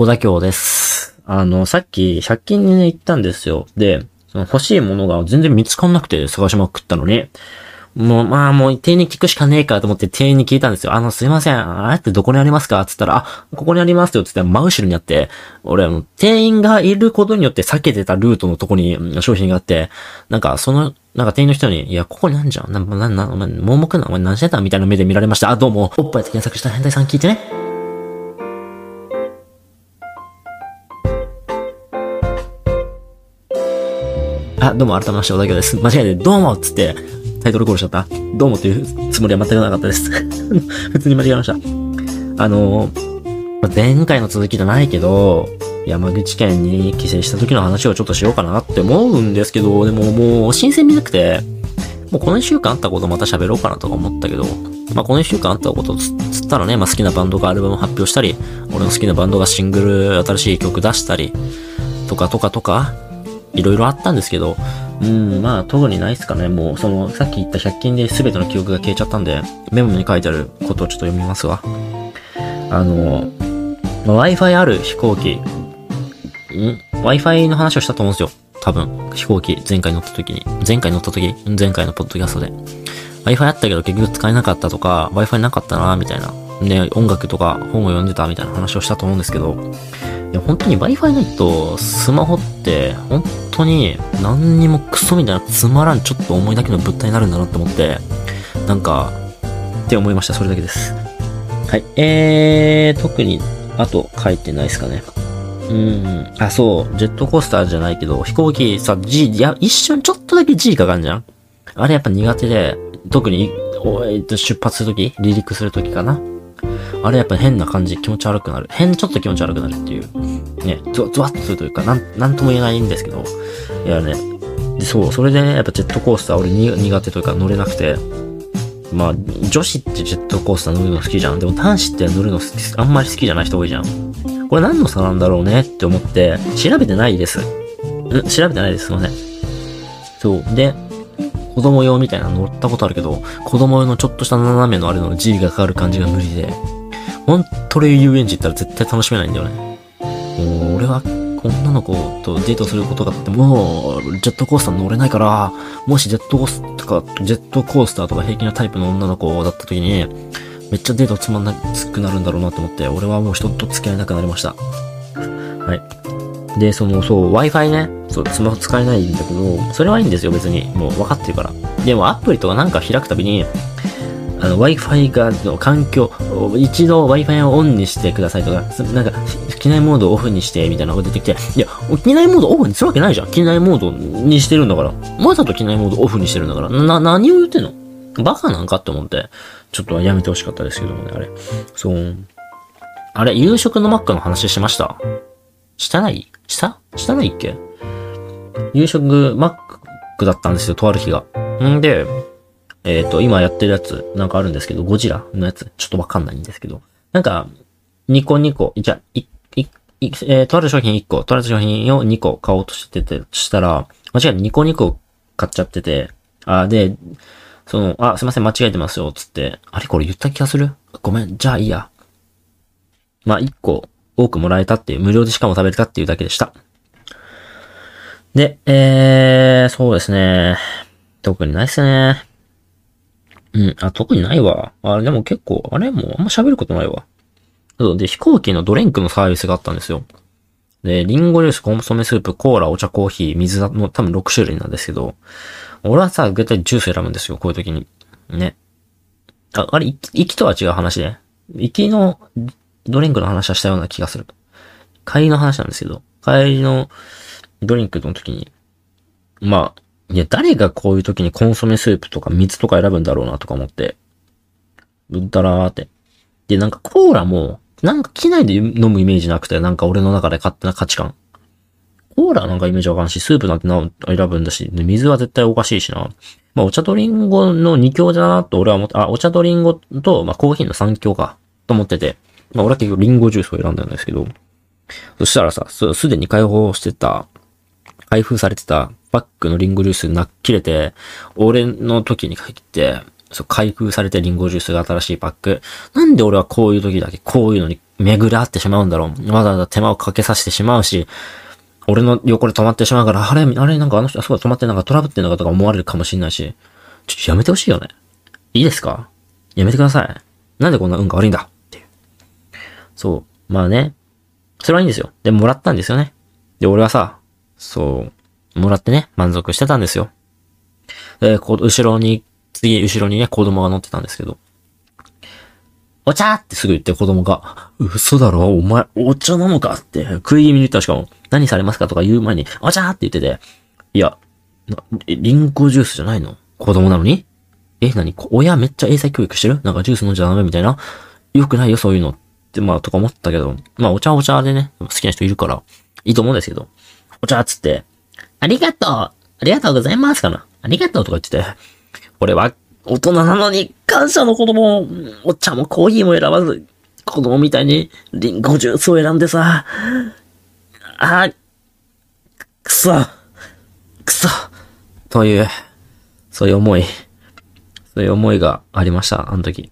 小田京です。あの、さっき100均にね、行ったんですよ。で、その欲しいものが全然見つかんなくて探しまくったのに、もう、まあもう店員に聞くしかねえかと思って店員に聞いたんですよ。あの、すいません。あれってどこにありますか？つったら、あ、ここにありますよ。つったら真後ろにあって、俺、あの、店員がいることによって避けてたルートのとこに商品があって、なんか、その、なんか店員の人に、いや、ここにあんじゃん。な、な、な、お前、盲目な、お前何してた？みたいな目で見られました。あ、どうも、おっぱいで検索した変態さん聞いてね。あ、どうも、改めまして、小田京です。間違えて、どうもっつって、タイトルコールしちゃった。どうもっていうつもりは全くなかったです。普通に間違えました。あの、前回の続きじゃないけど、山口県に帰省した時の話をちょっとしようかなって思うんですけど、でももう新鮮味なくて、もうこの一週間あったことまた喋ろうかなとか思ったけど、まあこの一週間あったことつつったらね、まあ好きなバンドがアルバム発表したり、俺の好きなバンドがシングル新しい曲出したり、とかとかとか、いろいろあったんですけど、うん、まあ特にないっすかね。もうそのさっき言った100均で全ての記憶が消えちゃったんで、メモに書いてあることをちょっと読みますわ。あの、ま Wi-Fi ある飛行機、ん ?Wi-Fi の話をしたと思うんですよ。多分、飛行機、前回乗った時に。前回乗った時？前回のポッドキャストで。Wi-Fi あったけど結局使えなかったとか、Wi-Fi なかったな、みたいな。ね、音楽とか本を読んでたみたいな話をしたと思うんですけど、いや、本当に Wi-Fi ないと、スマホって、本当に何にもクソみたいなつまらんちょっと思いだけの物体になるんだなって思って、なんか、って思いました。それだけです。はい。えー、特に、あと書いてないですかね。うん。あ、そう。ジェットコースターじゃないけど、飛行機さ、G、いや、一瞬ちょっとだけ G かかんじゃん？あれやっぱ苦手で、特に、えっと、出発するとき離陸するときかなあれやっぱ変な感じ、気持ち悪くなる。変、ちょっと気持ち悪くなるっていう。ね、ゾゾワッとするというか、なん、なんとも言えないんですけど。いやね、でそう、それでね、やっぱジェットコースター俺に苦手というか乗れなくて。まあ、女子ってジェットコースター乗るの好きじゃん。でも男子って乗るの好きあんまり好きじゃない人多いじゃん。これ何の差なんだろうねって思って、調べてないです。ん調べてないです。すいません。そう。で、子供用みたいなの乗ったことあるけど、子供用のちょっとした斜めのあれの G がかかる感じが無理で、ほんとれ遊園地行ったら絶対楽しめないんだよね。もう、俺は女の子とデートすることがあっても、ジェットコースター乗れないから、もしジェットコースターとか、ジェットコースターとか平気なタイプの女の子だった時に、めっちゃデートつまんなくなるんだろうなと思って、俺はもう人と付き合えなくなりました。はい。で、その、そう、Wi-Fi ね、そう、スマホ使えないんだけど、それはいいんですよ、別に。もう分かってるから。でも、アプリとかなんか開くたびに、あの、Wi-Fi が、の環境、一度 Wi-Fi をオンにしてくださいとか、なんか、機内モードをオフにして、みたいなのが出てきて、いや、機内モードオフにするわけないじゃん。機内モードにしてるんだから。わざと機内モードオフにしてるんだから。な、何を言ってんの？バカなんかって思って、ちょっとやめてほしかったですけどもね、あれ。そう。あれ、夕食のマックの話しました？してない？した？したないっけ？夕食マックだったんですよ、とある日が。んで、えっ、と、今やってるやつ、なんかあるんですけど、ゴジラのやつ、ちょっとわかんないんですけど。なんか、2個2個、じゃ、い、い、いえーとある商品1個、とある商品を2個買おうとしてて、したら、間違えて2個2個買っちゃってて、あ、で、その、あ、すいません、間違えてますよ、つって、あれこれ言った気がする？ごめん、じゃあいいや。まあ、1個多くもらえたっていう、無料でしかも食べれたっていうだけでした。で、えー、そうですね。特にないっすね。うん、あ、特にないわ。あれ、でも結構、あれもうあんま喋ることないわ。そう、で、飛行機のドリンクのサービスがあったんですよ。で、リンゴジュース、コンソメスープ、コーラ、お茶、コーヒー、水の多分6種類なんですけど、俺はさ、絶対ジュース選ぶんですよ、こういう時に。ね。あ、あれ、行き行きとは違う話で。行きのドリンクの話はしたような気がする。帰りの話なんですけど、帰りのドリンクの時に、まあ、いや、誰がこういう時にコンソメスープとか水とか選ぶんだろうなとか思って、うんだらーって。で、なんかコーラも、なんか機内で飲むイメージなくて、なんか俺の中で勝手な価値観。コーラなんかイメージわかんし、スープなんてな選ぶんだし、水は絶対おかしいしな。まあ、お茶とリンゴの2強だなと俺は思って、あ、お茶とリンゴと、まあ、コーヒーの3強か、と思ってて。まあ、俺は結局リンゴジュースを選んだんですけど、そしたらさ、す、でに開放してた、開封されてたパックのリンゴジュースなっ切れて、俺の時に限って、そう、開封されてリンゴジュースが新しいパック。なんで俺はこういう時だけこういうのに巡り合ってしまうんだろう。わざわざ手間をかけさせてしまうし、俺の横で止まってしまうから、あれ、あれ、なんかあの人、あそこで止まってなんかトラブってんのかとか思われるかもしんないし、ちょっとやめてほしいよね。いいですか？やめてください。なんでこんな運が悪いんだ？っていう。そう。まあね。それはいいんですよ。で、もらったんですよね。で、俺はさ、そう、もらってね、満足してたんですよ。で、こ、後ろに、次、後ろにね、子供が乗ってたんですけど、お茶ってすぐ言って子供が、嘘だろお前、お茶なのかって、食い気味に言った。しかも、何されますかとか言う前に、お茶って言ってて、いや、リンゴジュースじゃないの？子供なのに？え、何？親めっちゃ英才教育してる？なんかジュース飲んじゃダメみたいな？よくないよ、そういうの。って、まあ、とか思ったけど、まあ、お茶お茶でね、好きな人いるから、いいと思うんですけど、お茶っつって、ありがとう。ありがとうございますかな。ありがとうとか言ってて、俺は大人なのに感謝の子供を、お茶もコーヒーも選ばず、子供みたいにリンゴジュースを選んでさ、あ、くそ、くそ、という、そういう思い、そういう思いがありました、あの時。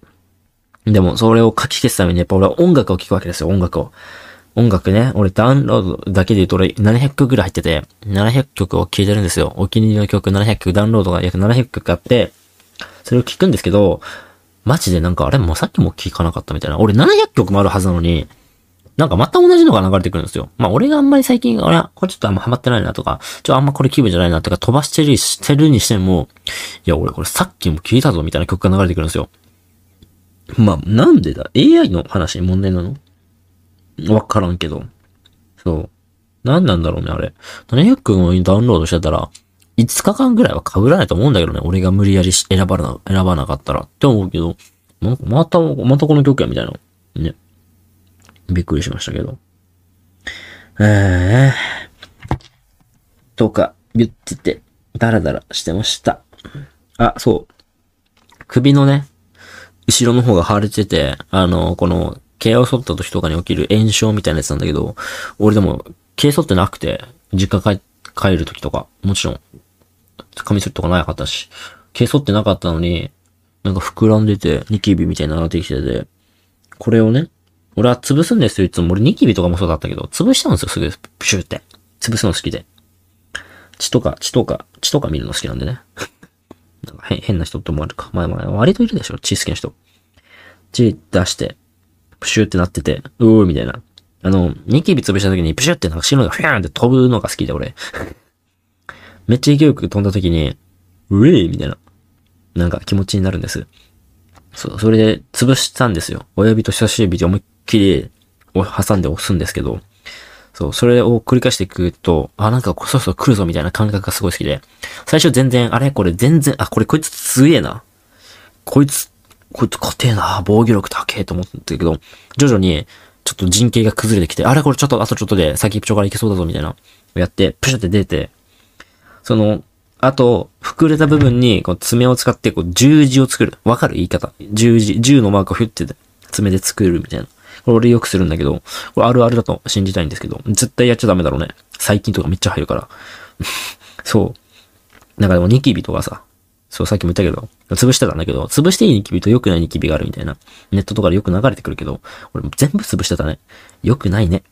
でも、それを書き消すためにやっぱ俺は音楽を聴くわけですよ、音楽を。音楽ね、俺ダウンロードだけで言うと俺700曲ぐらい入ってて、700曲を聴いてるんですよ。お気に入りの曲700曲、ダウンロードが約700曲あって、それを聴くんですけど、マジでなんかあれもさっきも聴かなかったみたいな。俺700曲もあるはずなのに、なんかまた同じのが流れてくるんですよ。まあ俺があんまり最近、俺はこれちょっとあんまハマってないなとか、ちょあんまこれ気分じゃないなとか飛ばしてるしてるにしても、いや俺これさっきも聴いたぞみたいな曲が流れてくるんですよ。まあなんでだ ?AI の話に問題なの？わからんけど。そう。何なんだろうね、あれ。700曲もダウンロードしてたら、5日間ぐらいは被らないと思うんだけどね。俺が無理やり選ばな、選ばなかったら。って思うけど、また、またこの曲や、みたいな。ね。びっくりしましたけど。えー。とか、言ってて、ダラダラしてました。あ、そう。首のね、後ろの方が腫れてて、あの、この、毛を剃った時とかに起きる炎症みたいなやつなんだけど、俺でも、毛剃ってなくて、実家帰、帰る時とか、もちろん、髪するとかなかったし、毛剃ってなかったのに、なんか膨らんでて、ニキビみたいになってきてて、これをね、俺は潰すんですよ、いつも。俺ニキビとかもそうだったけど、潰しちゃうんですよ、すぐ、プシューって。潰すの好きで。血とか、血とか、血とか見るの好きなんでね。なんか変変な人と思われるか。まあまあ、割といるでしょ、血好きな人。血出して、プシューってなってて、うーみたいな。あの、ニキビ潰した時にプシュってなんか白のがフィーンって飛ぶのが好きで、俺。めっちゃ勢いよく飛んだ時に、うえーみたいな。なんか気持ちになるんです。そう、それで潰したんですよ。親指と人差し指で思いっきり挟んで押すんですけど、そう、それを繰り返していくと、あ、なんかそろそろ来るぞみたいな感覚がすごい好きで、最初全然、あれ？これ全然、あ、これこいつ強えな。こいつ、こいつ硬えな。防御力高えと思ってたけど、徐々に、ちょっと人形が崩れてきて、あれこれちょっと、あとちょっとで先っちょからいけそうだぞみたいな、やって、プシュって出て、その、あと、膨れた部分に、こう、爪を使って、こう、十字を作る。わかる言い方。十字、十のマークをフュって、爪で作るみたいな。これ俺よくするんだけど、これあるあるだと信じたいんですけど、絶対やっちゃダメだろうね。最近とかめっちゃ入るから。そう。なんかでもニキビとかさ、そう、さっきも言ったけど、潰してたんだけど、潰していいニキビと良くないニキビがあるみたいな。ネットとかでよく流れてくるけど、俺も全部潰してたね。良くないね。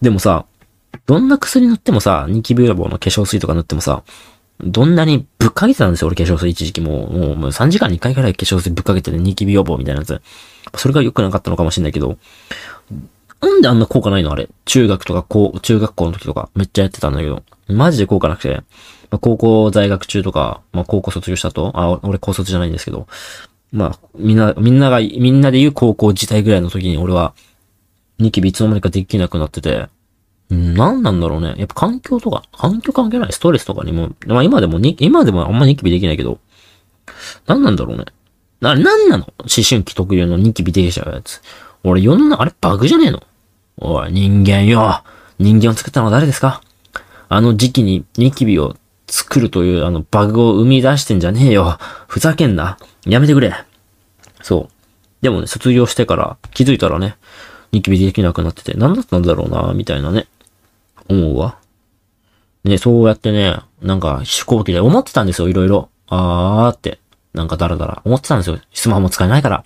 でもさ、どんな薬塗ってもさ、ニキビ予防の化粧水とか塗ってもさ、どんなにぶっかけてたんですよ、俺化粧水一時期もう、もう3時間に1回くらい化粧水ぶっかけててニキビ予防みたいなやつ。それが良くなかったのかもしれないけど、なんであんな効果ないのあれ？中学とか高、中学校の時とかめっちゃやってたんだけど、マジで効果なくて、まあ、高校在学中とか、まあ、高校卒業したと、あ、俺高卒じゃないんですけど、まあ、みんな、みんなが、みんなで言う高校自体ぐらいの時に俺は、ニキビいつの間にかできなくなってて、何なんだろうね。やっぱ環境とか、環境関係ない？ストレスとかにも、まあ今でもに、今でもあんまニキビできないけど、何なんだろうね。な、なんなの？思春期特有のニキビできちゃうやつ。俺世の中、あれバグじゃねえの？おい、人間よ。人間を作ったのは誰ですか？あの時期にニキビを作るというあのバグを生み出してんじゃねえよ。ふざけんな。やめてくれ。そう。でもね、卒業してから気づいたらね、ニキビできなくなってて、何だったんだろうな、みたいなね。思うわ。ね、そうやってね、なんか飛行機で思ってたんですよ、いろいろ。あーって。なんかダラダラ思ってたんですよ。スマホも使えないから。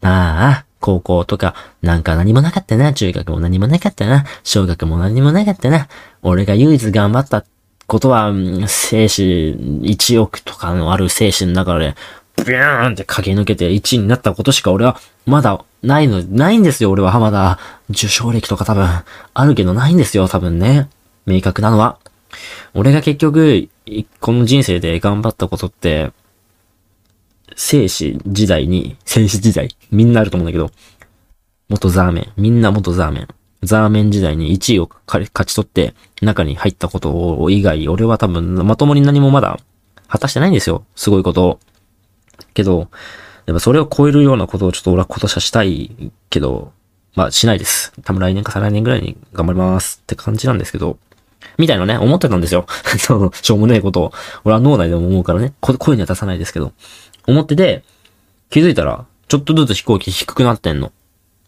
なあ、高校とか、なんか何もなかったな。中学も何もなかったな。小学も何もなかったな。俺が唯一頑張ったことは、うん精子1億とかのある精子の中で、ビューンって駆け抜けて1位になったことしか俺はまだないの、ないんですよ。俺はまだ受賞歴とか多分あるけどないんですよ。多分ね。明確なのは。俺が結局、この人生で頑張ったことって、生死時代に、生死時代、みんなあると思うんだけど、元ザーメン、みんな元ザーメン。ザーメン時代に1位を勝ち取って中に入ったことを以外、俺は多分まともに何もまだ果たしてないんですよ。すごいことを。けど、やっぱそれを超えるようなことをちょっと俺は今年はしたいけど、まあしないです。多分来年か再来年ぐらいに頑張りますって感じなんですけど、みたいなね、思ってたんですよ。その、しょうもねえことを。俺は脳内でも思うからね、声には出さないですけど。思ってて、気づいたら、ちょっとずつ飛行機低くなってんの。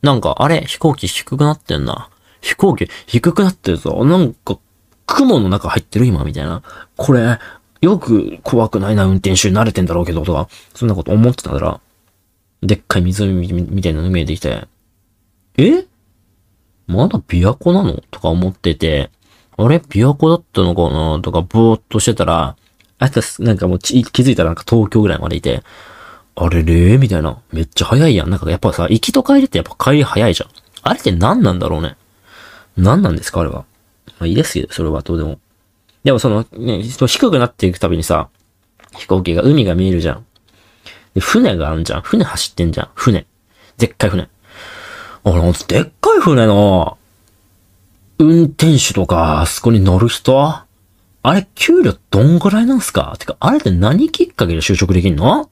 なんか、あれ？飛行機低くなってんな。飛行機低くなってるぞ。なんか、雲の中入ってる？今みたいな。これ、よく怖くない？な、運転手慣れてんだろうけど、とか、そんなこと思ってたら、でっかい湖みみたいなの見えてきて、え？まだ琵琶湖なの？とか思ってて、あれ？琵琶湖だったのかな？とか、ぼーっとしてたら、あたす、なんかもう気づいたらなんか東京ぐらいまでいて、あれれ？みたいな。めっちゃ早いやん。なんかやっぱさ、行きと帰りってやっぱ帰り早いじゃん。あれって何なんだろうね。何なんですか？あれは。まあいいですよ。それはどうでも。でもその、ね、低くなっていくたびにさ、飛行機が、海が見えるじゃん。で、船があんじゃん。船走ってんじゃん。船。でっかい船。あれ、でっかい船の、運転手とか、あそこに乗る人あれ、給料どんぐらいなんすか？てか、あれって何きっかけで就職できんの？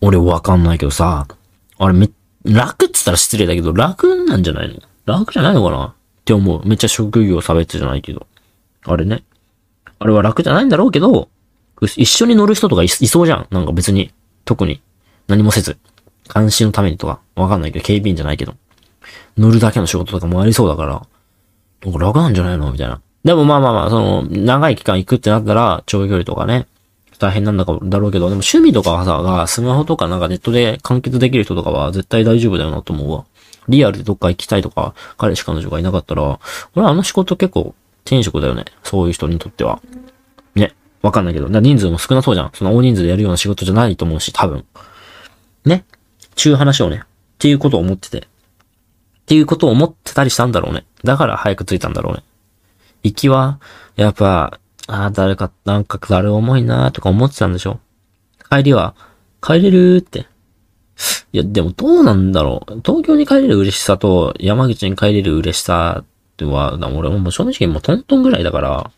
俺わかんないけどさ、あれめ、楽っつったら失礼だけど、楽なんじゃないの？楽じゃないのかな？って思う。めっちゃ職業差別じゃないけど。あれね。あれは楽じゃないんだろうけど、一緒に乗る人とかいいそうじゃん。なんか別に、特に、何もせず。監視のためにとか、わかんないけど、警備員じゃないけど。乗るだけの仕事とかもありそうだから、なんか楽なんじゃないの？みたいな。でもまあまあまあ、その、長い期間行くってなったら、長距離とかね、大変なんだかだろうけど、でも趣味とかはさ、が、スマホとかなんかネットで完結できる人とかは絶対大丈夫だよなと思うわ。リアルでどっか行きたいとか、彼氏彼女がいなかったら、俺はあの仕事結構転職だよね。そういう人にとっては。ね。わかんないけど。人数も少なそうじゃん。その大人数でやるような仕事じゃないと思うし、多分。ね。ちゅう話をね。っていうことを思ってて。っていうことを思ってたりしたんだろうね。だから早く着いたんだろうね。行きは、やっぱ、ああ、誰か、なんか誰重いなーとか思ってたんでしょ？帰りは、帰れるーって。いや、でもどうなんだろう。東京に帰れる嬉しさと山口に帰れる嬉しさは、俺もう正直もうトントンぐらいだから、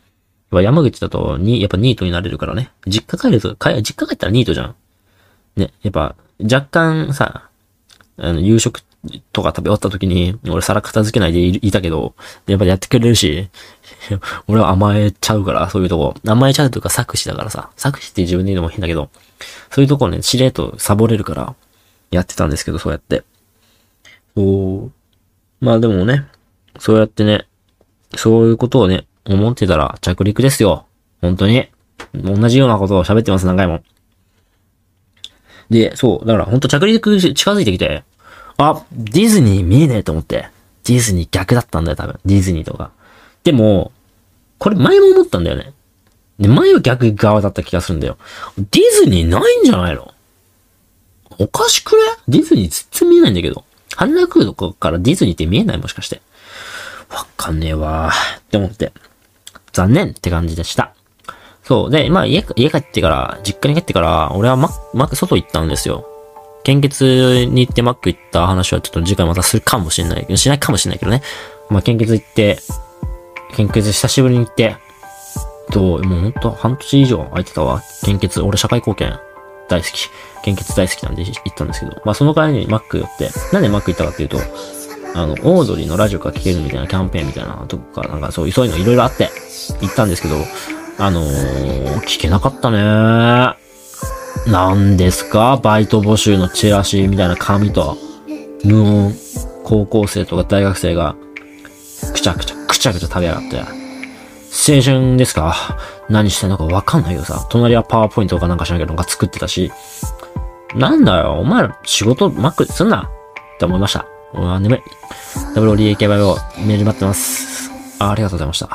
山口だとに、やっぱニートになれるからね。実家帰ると、帰実家帰ったらニートじゃん。ね、やっぱ若干さ、あの、夕食とか食べ終わった時に、俺皿片付けないでいたけど、やっぱりやってくれるし、俺は甘えちゃうから、そういうとこ。甘えちゃうというか作詞だからさ。作詞って自分で言うのも変だけど、そういうとこね、しれっとサボれるから、やってたんですけど、そうやって。そう。まあでもね、そうやってね、そういうことをね、思ってたら着陸ですよ。本当に。同じようなことを喋ってます、何回も。で、そう、だから本当着陸近づいてきて、あ、ディズニー見えねえと思って。ディズニー逆だったんだよ、多分。ディズニーとか。でも、これ前も思ったんだよね。で、前は逆側だった気がするんだよ。ディズニーないんじゃないの？おかしくね？ディズニー全然見えないんだけど。羽田空港からディズニーって見えないもしかして。わかんねえわーって思って。残念って感じでした。そう。で、まあ家、家帰ってから、実家に帰ってから、俺はママック外行ったんですよ。献血に行ってマック行った話はちょっと次回またするかもしれないけど、しないかもしれないけどね。まあ献血行って、献血久しぶりに行って、と、もうほんと半年以上空いてたわ。献血、俺社会貢献大好き。献血大好きなんで行ったんですけど、まあその代わりにマック寄って、なんでマック行ったかっていうと、あの、オードリーのラジオが聴けるみたいなキャンペーンみたいなとこか、なんかそういう、そういうのいろいろあって、行ったんですけど、あのー、聞けなかったねー。なんですか？バイト募集のチラシみたいな紙と、無音、高校生とか大学生が、くちゃくちゃ、くちゃくちゃ食べやがって。青春ですか？何してんのかわかんないけどさ、隣はパワーポイントかなんかしなきゃなんか作ってたし、なんだよ、お前ら仕事マックすんなって思いました。俺は眠い。WODAKYO メール待ってます。ありがとうございました。